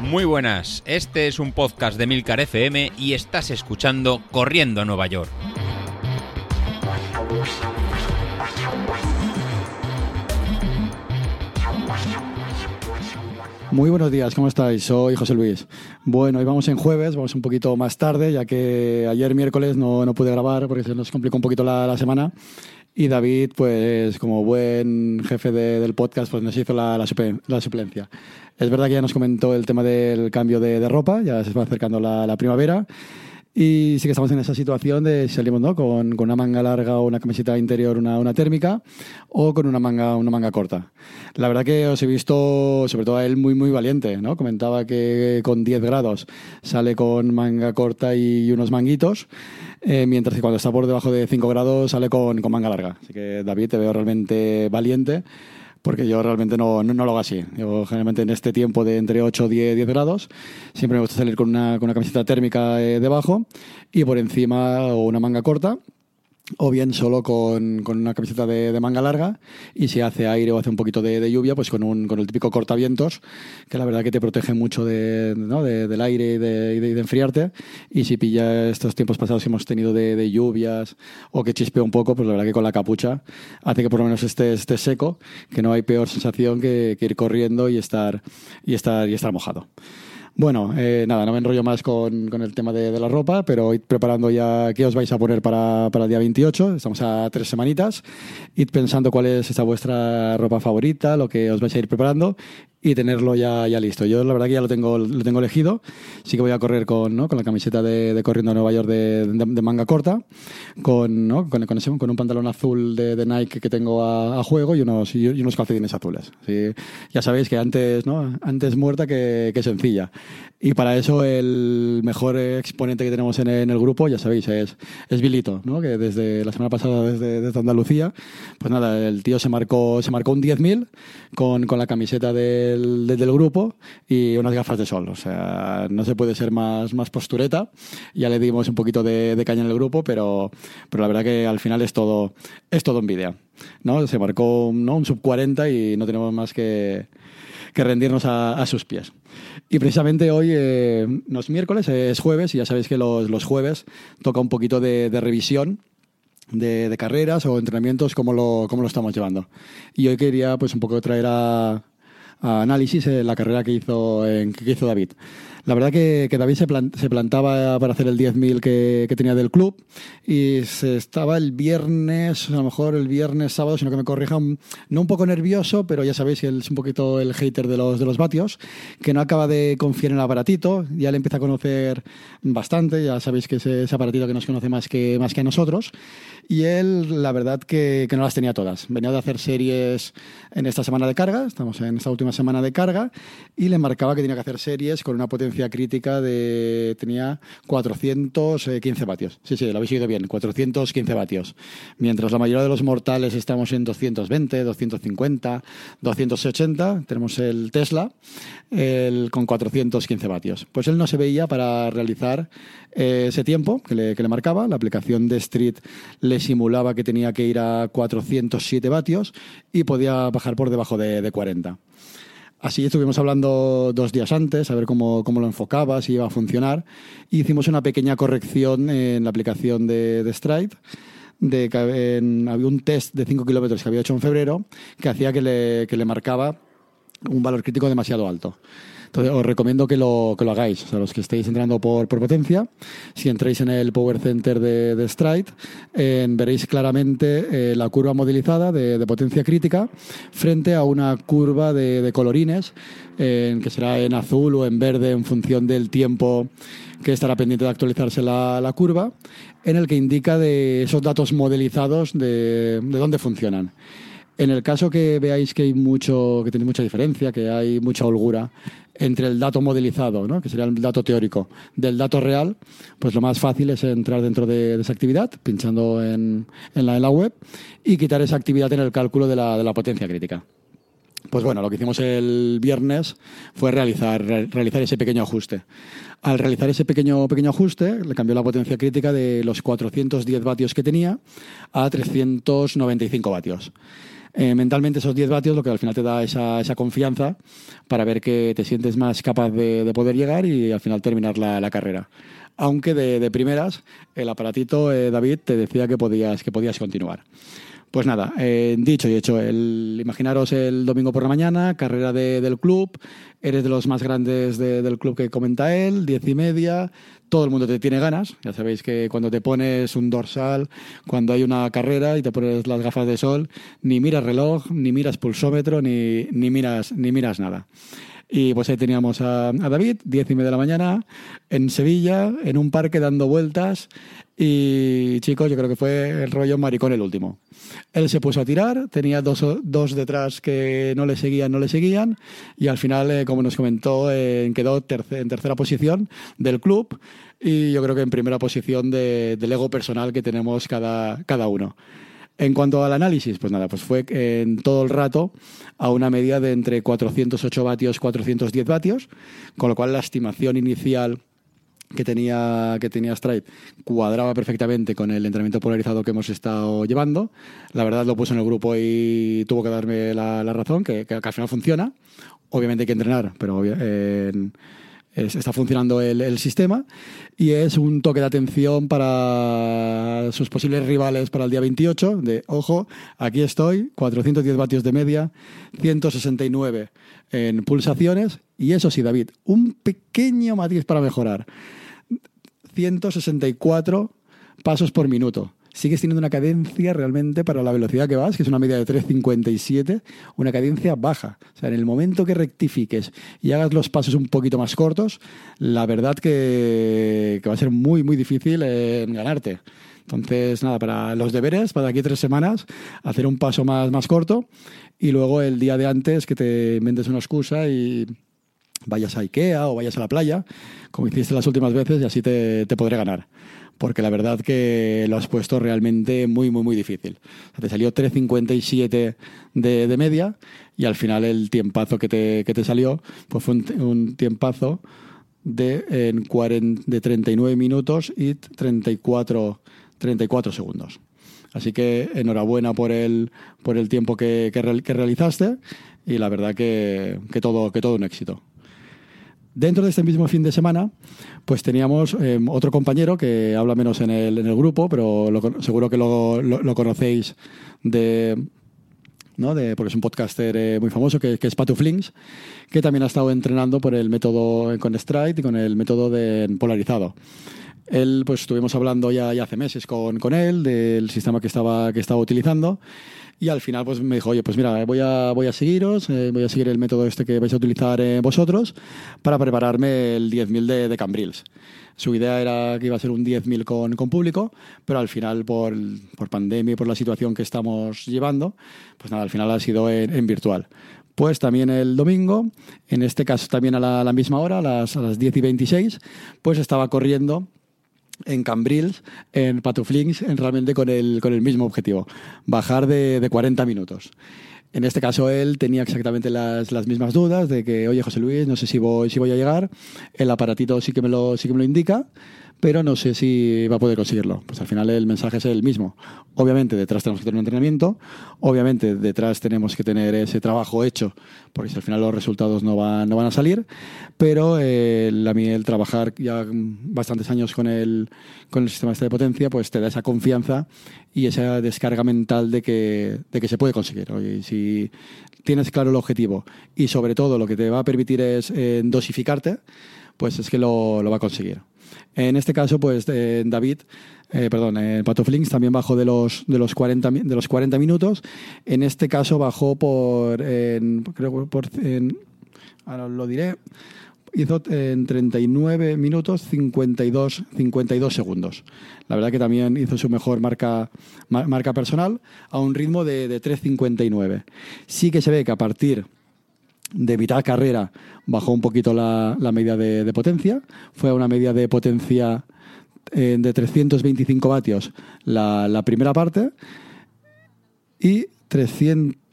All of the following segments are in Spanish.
Muy buenas, este es un podcast de Milcar FM y estás escuchando Corriendo a Nueva York. Muy buenos días, ¿cómo estáis? Soy José Luis. Bueno, hoy vamos en jueves, vamos un poquito más tarde, ya que ayer miércoles no, no pude grabar porque se nos complicó un poquito la, la semana. Y David, pues como buen jefe de- del podcast, pues nos hizo la, la, suple- la suplencia. Es verdad que ya nos comentó el tema del cambio de, de ropa, ya se va acercando la, la primavera. Y sí que estamos en esa situación de si salimos ¿no? con, con una manga larga o una camiseta interior, una, una térmica, o con una manga, una manga corta. La verdad que os he visto, sobre todo a él, muy, muy valiente. ¿no? Comentaba que con 10 grados sale con manga corta y unos manguitos, eh, mientras que cuando está por debajo de 5 grados sale con, con manga larga. Así que David, te veo realmente valiente. Porque yo realmente no, no, no lo hago así. Yo generalmente en este tiempo de entre 8 y 10, 10 grados siempre me gusta salir con una, con una camiseta térmica eh, debajo y por encima o una manga corta o bien solo con, con una camiseta de, de manga larga y si hace aire o hace un poquito de, de lluvia, pues con, un, con el típico cortavientos, que la verdad que te protege mucho de, ¿no? de- del aire y de, enfriarte. Y si pilla estos tiempos pasados que hemos tenido de, de lluvias o que chispea un poco, pues la verdad que con la capucha hace que por lo menos esté, esté seco, que no hay peor sensación que, que ir corriendo y estar, y estar, y estar mojado. Bueno, eh, nada, no me enrollo más con, con el tema de, de la ropa, pero id preparando ya qué os vais a poner para, para el día 28. Estamos a tres semanitas. Id pensando cuál es esa vuestra ropa favorita, lo que os vais a ir preparando y tenerlo ya, ya listo. Yo la verdad que ya lo tengo, lo tengo elegido. Sí que voy a correr con, ¿no? con la camiseta de, Corriendo a Nueva York de, manga corta, con, ¿no? con, con, ese- con un pantalón azul de, de Nike que tengo a, a juego y unos, y unos calcetines azules. Sí, ya sabéis que antes, ¿no? antes muerta que, que sencilla. Y para eso el mejor exponente que tenemos en, el grupo, ya sabéis, es, es Vilito, ¿no? que desde la semana pasada desde, desde Andalucía, pues nada, el tío se marcó, se marcó un 10.000 con, con la camiseta del, del, del grupo y unas gafas de sol. O sea, no se puede ser más, más postureta. Ya le dimos un poquito de, de caña en el grupo, pero, pero la verdad que al final es todo, es todo envidia. ¿no? Se marcó ¿no? un sub 40 y no tenemos más que, que rendirnos a, a sus pies. Y precisamente hoy eh, no es miércoles, es jueves, y ya sabéis que los, los jueves toca un poquito de, de revisión de, de carreras o entrenamientos, cómo lo, cómo lo estamos llevando. Y hoy quería pues un poco traer a, a análisis eh, la carrera que hizo, que hizo David. La verdad que, que David se, plan- se plantaba para hacer el 10.000 que, que tenía del club y se estaba el viernes, a lo mejor el viernes, sábado, sino que me corrija, un- no un poco nervioso, pero ya sabéis él es un poquito el hater de los, de los vatios, que no acaba de confiar en el aparatito, ya le empieza a conocer bastante, ya sabéis que ese, ese aparatito que nos conoce más que, más que a nosotros. Y él, la verdad, que, que no las tenía todas. Venía de hacer series en esta semana de carga, estamos en esta última semana de carga, y le marcaba que tenía que hacer series con una potencia crítica de. tenía 415 vatios. Sí, sí, lo habéis oído bien, 415 vatios. Mientras la mayoría de los mortales estamos en 220, 250, 280, tenemos el Tesla el, con 415 vatios. Pues él no se veía para realizar eh, ese tiempo que le, marcaba. La aplicación de Street le simulaba que tenía que ir a 407 vatios y podía bajar por debajo de, de 40. Así estuvimos hablando dos días antes, a ver cómo, cómo lo enfocaba, si iba a funcionar. Y hicimos una pequeña corrección en la aplicación de, de Stride. De que en- había un test de 5 kilómetros que había hecho en febrero que hacía que le marcaba un valor crítico demasiado alto. Entonces, os recomiendo que lo, que lo hagáis. O sea, los que estéis entrando por, por potencia, si entráis en el Power Center de, de Stride, veréis claramente eh, la curva modelizada de, potencia crítica frente a una curva de, colorines, eh, que será en azul o en verde en función del tiempo que estará pendiente de actualizarse la, la curva, en el que indica de esos datos modelizados de, de dónde funcionan. En el caso que veáis que hay mucho, que tenéis mucha diferencia, que hay mucha holgura entre el dato modelizado, ¿no? que sería el dato teórico, del dato real, pues lo más fácil es entrar dentro de, de esa actividad, pinchando en, en, la, en la web, y quitar esa actividad en el cálculo de la, de la potencia crítica. Pues bueno, lo que hicimos el viernes fue realizar, re- realizar ese pequeño ajuste. Al realizar ese pequeño, pequeño ajuste, le cambió la potencia crítica de los 410 vatios que tenía a 395 vatios. Eh, mentalmente esos 10 vatios lo que al final te da esa, esa confianza para ver que te sientes más capaz de, de poder llegar y al final terminar la, la carrera. Aunque de, de, primeras el aparatito, eh, David, te decía que podías, que podías continuar. Pues nada, eh, dicho y hecho, el, imaginaros el domingo por la mañana, carrera de, del club, eres de los más grandes de, del club que comenta él, diez y media, todo el mundo te tiene ganas, ya sabéis que cuando te pones un dorsal, cuando hay una carrera y te pones las gafas de sol, ni miras reloj, ni miras pulsómetro, ni, ni, miras, ni miras nada. Y pues ahí teníamos a, a, David, diez y media de la mañana, en Sevilla, en un parque dando vueltas. Y chicos, yo creo que fue el rollo maricón el último. Él se puso a tirar, tenía dos, dos detrás que no le seguían, no le seguían. Y al final, eh, como nos comentó, eh, quedó terce, en tercera posición del club. Y yo creo que en primera posición de, del ego personal que tenemos cada, cada uno. En cuanto al análisis, pues nada, pues fue en todo el rato a una media de entre 408 vatios, 410 vatios, con lo cual la estimación inicial que tenía, que tenía Stripe cuadraba perfectamente con el entrenamiento polarizado que hemos estado llevando. La verdad lo puse en el grupo y tuvo que darme la, razón, que, que, al final funciona. Obviamente hay que entrenar, pero está funcionando el, el, sistema y es un toque de atención para sus posibles rivales para el día 28 de, ojo, aquí estoy, 410 vatios de media, 169 en pulsaciones y eso sí, David, un pequeño matiz para mejorar. 164 pasos por minuto sigues teniendo una cadencia realmente para la velocidad que vas, que es una media de 3.57, una cadencia baja. O sea, en el momento que rectifiques y hagas los pasos un poquito más cortos, la verdad que, que va a ser muy, muy difícil en ganarte. Entonces, nada, para los deberes, para aquí tres semanas, hacer un paso más, más corto y luego el día de antes que te inventes una excusa y vayas a Ikea o vayas a la playa, como hiciste las últimas veces, y así te, te podré ganar porque la verdad que lo has puesto realmente muy, muy, muy difícil. O sea, te salió 3.57 de, de, media y al final el tiempazo que te, que te salió pues fue un, un tiempazo de, en 40, de 39 minutos y 34, 34 segundos. Así que enhorabuena por el, por el tiempo que, que, que realizaste y la verdad que, que, todo, que todo un éxito. Dentro de este mismo fin de semana, pues teníamos eh, otro compañero que habla menos en el, en el grupo, pero seguro que lo, lo, lo, conocéis de, ¿no? De, porque es un podcaster eh, muy famoso que, que es Patu Flings, que también ha estado entrenando por el método con Stride y con el método de polarizado. Él, pues estuvimos hablando ya, hace meses con, con él del sistema que estaba, que estaba utilizando y al final pues me dijo, oye, pues mira, voy a, voy a seguiros, eh, voy a seguir el método este que vais a utilizar eh, vosotros para prepararme el 10.000 de, de Cambrils. Su idea era que iba a ser un 10.000 con, con público, pero al final por, por pandemia y por la situación que estamos llevando, pues nada, al final ha sido en, virtual. Pues también el domingo, en este caso también a la, a la misma hora, a las, a las 10 y 26, pues estaba corriendo en Cambrils, en Patuflings, en realmente con el, con el mismo objetivo, bajar de, de 40 minutos. En este caso él tenía exactamente las, las, mismas dudas de que, oye José Luis, no sé si voy, si voy a llegar, el aparatito sí que me lo, sí que me lo indica, pero no sé si va a poder conseguirlo. Pues al final el mensaje es el mismo. Obviamente detrás tenemos que tener un entrenamiento, obviamente detrás tenemos que tener ese trabajo hecho, porque si al final los resultados no van, no van a salir, pero eh, a mí el trabajar ya bastantes años con el, con el sistema este de potencia, pues te da esa confianza y esa descarga mental de que, de que se puede conseguir. Oye, si tienes claro el objetivo y sobre todo lo que te va a permitir es eh, dosificarte, pues es que lo va a conseguir. En este caso, pues eh, David, eh, perdón, eh, Pato Flings también bajó de los, de, los 40, de los 40 minutos. En este caso bajó por, en, creo por, en, ahora lo diré, hizo en 39 minutos 52, 52 segundos. La verdad que también hizo su mejor marca, marca personal a un ritmo de, de 3.59. Sí que se ve que a partir de mitad carrera bajó un poquito la, la media de, de, potencia, fue a una media de potencia eh, de 325 vatios la, la, primera parte y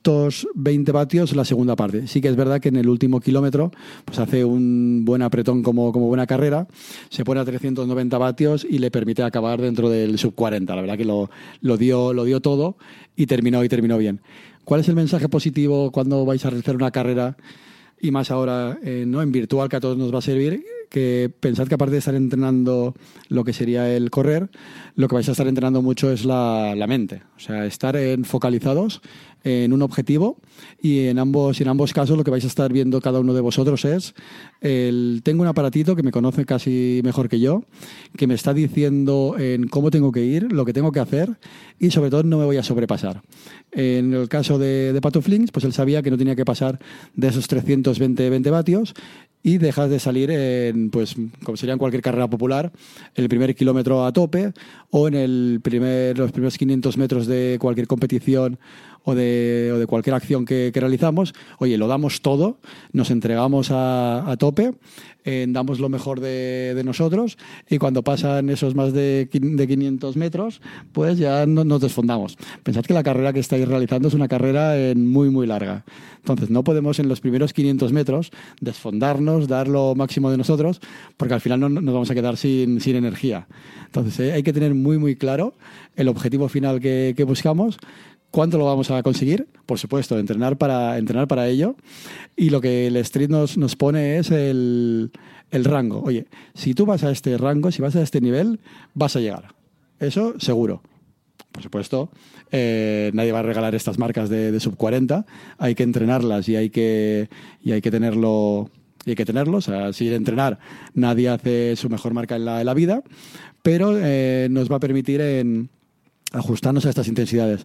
320 vatios la segunda parte. Sí que es verdad que en el último kilómetro pues hace un buen apretón como, como buena carrera, se pone a 390 vatios y le permite acabar dentro del sub 40. La verdad que lo, lo, dio, lo dio todo y terminó, y terminó bien. ¿Cuál es el mensaje positivo cuando vais a realizar una carrera? Y más ahora eh, ¿no? en virtual, que a todos nos va a servir, que pensad que aparte de estar entrenando lo que sería el correr, lo que vais a estar entrenando mucho es la, la mente. O sea, estar en, focalizados en un objetivo y en ambos, en ambos casos lo que vais a estar viendo cada uno de vosotros es el, tengo un aparatito que me conoce casi mejor que yo, que me está diciendo en cómo tengo que ir, lo que tengo que hacer y sobre todo no me voy a sobrepasar. En el caso de, de Pato Flings, pues él sabía que no tenía que pasar de esos 320 20 vatios y dejas de salir en, pues, como sería en cualquier carrera popular, el primer kilómetro a tope o en el primer, los primeros 500 metros de cualquier competición o de, o de cualquier acción que, que, realizamos, oye, lo damos todo, nos entregamos a, a tope, eh, damos lo mejor de, de, nosotros y cuando pasan esos más de, de 500 metros, pues ya no, nos desfondamos. Pensad que la carrera que estáis realizando es una carrera en muy, muy larga. Entonces, no podemos en los primeros 500 metros desfondarnos, dar lo máximo de nosotros, porque al final no, nos vamos a quedar sin, sin energía. Entonces, eh, hay que tener muy, muy claro el objetivo final que, que buscamos ¿Cuánto lo vamos a conseguir? Por supuesto, entrenar para, entrenar para ello. Y lo que el Street nos, nos pone es el, el rango. Oye, si tú vas a este rango, si vas a este nivel, vas a llegar. Eso seguro. Por supuesto, eh, nadie va a regalar estas marcas de, sub 40. Hay que entrenarlas y hay que, y hay que tenerlo. Y hay que tenerlo. O sea, entrenar, nadie hace su mejor marca en la, en la vida. Pero eh, nos va a permitir en ajustarnos a estas intensidades.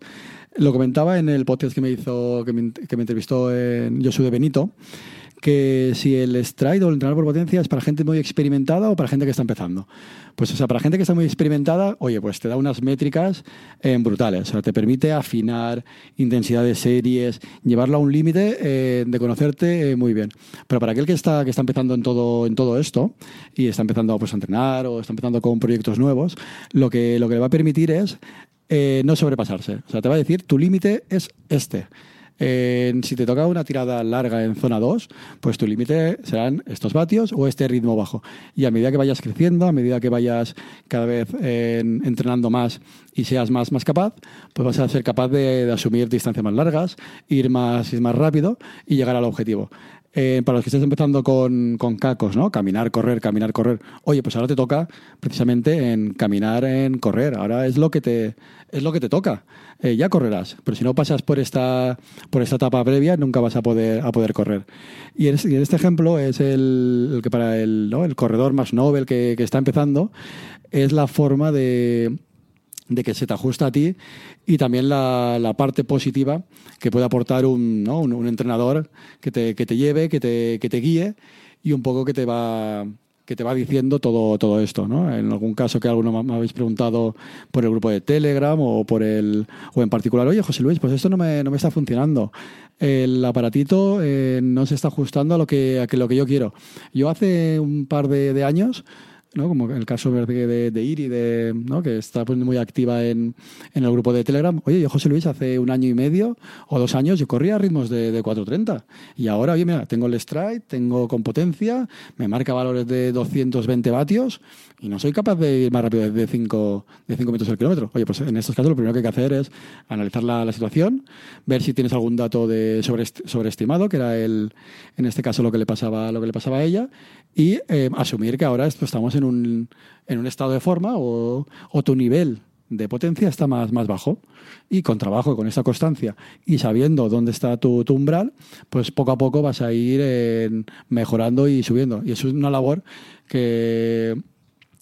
Lo comentaba en el podcast que me hizo, que me, entrevistó en Josu de Benito, que si el stride o el entrenador por potencia es para gente muy experimentada o para gente que está empezando. Pues, o sea, para gente que está muy experimentada, oye, pues te da unas métricas eh, brutales. O sea, te permite afinar intensidad de series, llevarlo a un límite eh, de conocerte eh, muy bien. Pero para aquel que está, que está empezando en todo, en todo esto y está empezando pues, a entrenar o está empezando con proyectos nuevos, lo que, lo que le va a permitir es eh, no sobrepasarse. O sea, te va a decir, tu límite es este. Eh, si te toca una tirada larga en zona 2, pues tu límite serán estos vatios o este ritmo bajo. Y a medida que vayas creciendo, a medida que vayas cada vez eh, entrenando más y seas más, más capaz, pues vas a ser capaz de, asumir distancias más largas, ir más, ir más rápido y llegar al objetivo. Eh, para los que estés empezando con, con, cacos, ¿no? Caminar, correr, caminar, correr. Oye, pues ahora te toca precisamente en caminar, en correr. Ahora es lo que te, es lo que te toca. Eh, ya correrás, pero si no pasas por esta, por esta etapa previa, nunca vas a poder, a poder correr. Y en, y en este ejemplo es el, el, que para el, ¿no? el corredor más novel que, que está empezando, es la forma de, de que se te ajusta a ti y también la, parte positiva que puede aportar un, un, entrenador que te, que te lleve, que te, que te guíe y un poco que te va que te va diciendo todo, todo esto, ¿no? En algún caso que alguno me habéis preguntado por el grupo de Telegram o por el o en particular, oye José Luis, pues esto no me, no me está funcionando. El aparatito eh, no se está ajustando a lo que a lo que yo quiero. Yo hace un par de años ¿no? como el caso de, de, Iri, de, que está pues, muy activa en, el grupo de Telegram. Oye, yo, José Luis, hace un año y medio o dos años yo corría a ritmos de, de 4.30 y ahora, oye, mira, tengo el stride, tengo con potencia, me marca valores de 220 vatios y no soy capaz de ir más rápido de 5 de cinco metros al kilómetro. Oye, pues en estos casos lo primero que hay que hacer es analizar la, la situación, ver si tienes algún dato de sobre, sobreestimado, que era el, en este caso lo que le pasaba, lo que le pasaba a ella, y eh, asumir que ahora esto, estamos en un, en un estado de forma o, tu nivel de potencia está más, más bajo. Y con trabajo, con esta constancia y sabiendo dónde está tu, tu umbral, pues poco a poco vas a ir eh, mejorando y subiendo. Y eso es una labor que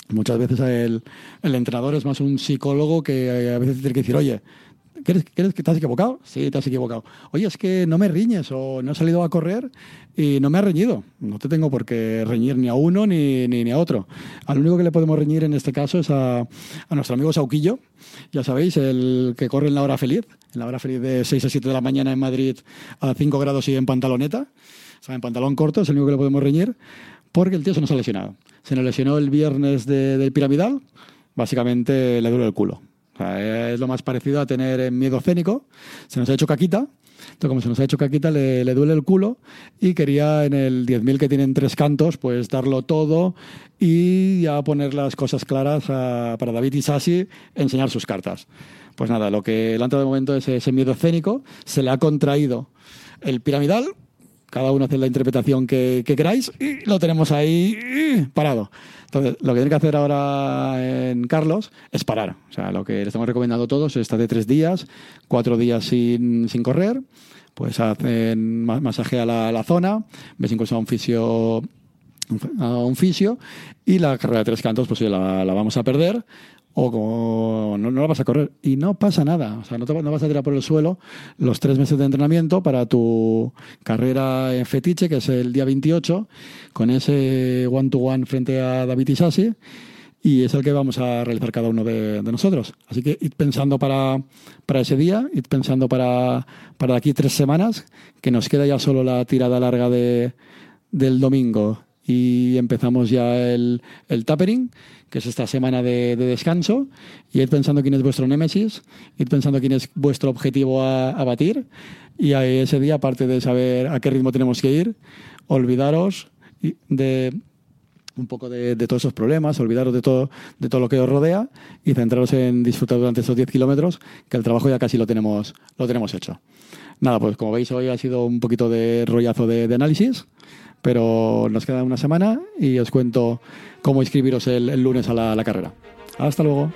muchas veces el, el entrenador es más un psicólogo que a veces tiene que decir, oye, ¿Quieres, ¿Quieres que has equivocado? Sí, te has equivocado. Oye, es que no me riñes o no he salido a correr y no me ha reñido. No te tengo por qué reñir ni a uno ni, ni, ni a otro. Al único que le podemos reñir en este caso es a, a nuestro amigo Sauquillo, ya sabéis, el que corre en la hora feliz, en la hora feliz de 6 a 7 de la mañana en Madrid a 5 grados y en pantaloneta. O sea, en pantalón corto es el único que le podemos reñir porque el tío se nos ha lesionado. Se nos lesionó el viernes de, del piramidal, básicamente le duele el culo. Es lo más parecido a tener miedo escénico. Se nos ha hecho caquita. Entonces, como se nos ha hecho caquita, le, le duele el culo y quería en el 10.000 que tienen tres cantos, pues darlo todo y ya poner las cosas claras a, para David y Sassi enseñar sus cartas. Pues nada, lo que le ha entrado de momento es ese miedo escénico, se le ha contraído el piramidal, cada uno hace la interpretación que, que queráis y lo tenemos ahí parado. Entonces, lo que tiene que hacer ahora en Carlos es parar. O sea, lo que le estamos recomendando a todos es estar de tres días, cuatro días sin, sin correr, pues hacen masaje a la, la zona, ves incluso a un fisio a un fisio y la carrera de tres cantos pues la, la vamos a perder o como no, no, la vas a correr. Y no pasa nada, o sea, no, te, no vas a tirar por el suelo los tres meses de entrenamiento para tu carrera en fetiche, que es el día 28, con ese one-to-one frente a David Isasi, y es el que vamos a realizar cada uno de, nosotros. Así que id pensando para, para ese día, id pensando para, para aquí tres semanas, que nos queda ya solo la tirada larga de, del domingo. Y empezamos ya el, el tapering, que es esta semana de, de, descanso, y id pensando quién es vuestro némesis, id pensando quién es vuestro objetivo a, a batir, y ahí ese día, aparte de saber a qué ritmo tenemos que ir, olvidaros de un poco de, de, todos esos problemas, olvidaros de todo, de todo lo que os rodea y centraros en disfrutar durante esos 10 kilómetros, que el trabajo ya casi lo tenemos, lo tenemos hecho. Nada, pues como veis hoy ha sido un poquito de rollazo de, análisis pero nos queda una semana y os cuento cómo inscribiros el, lunes a la, la carrera. Hasta luego.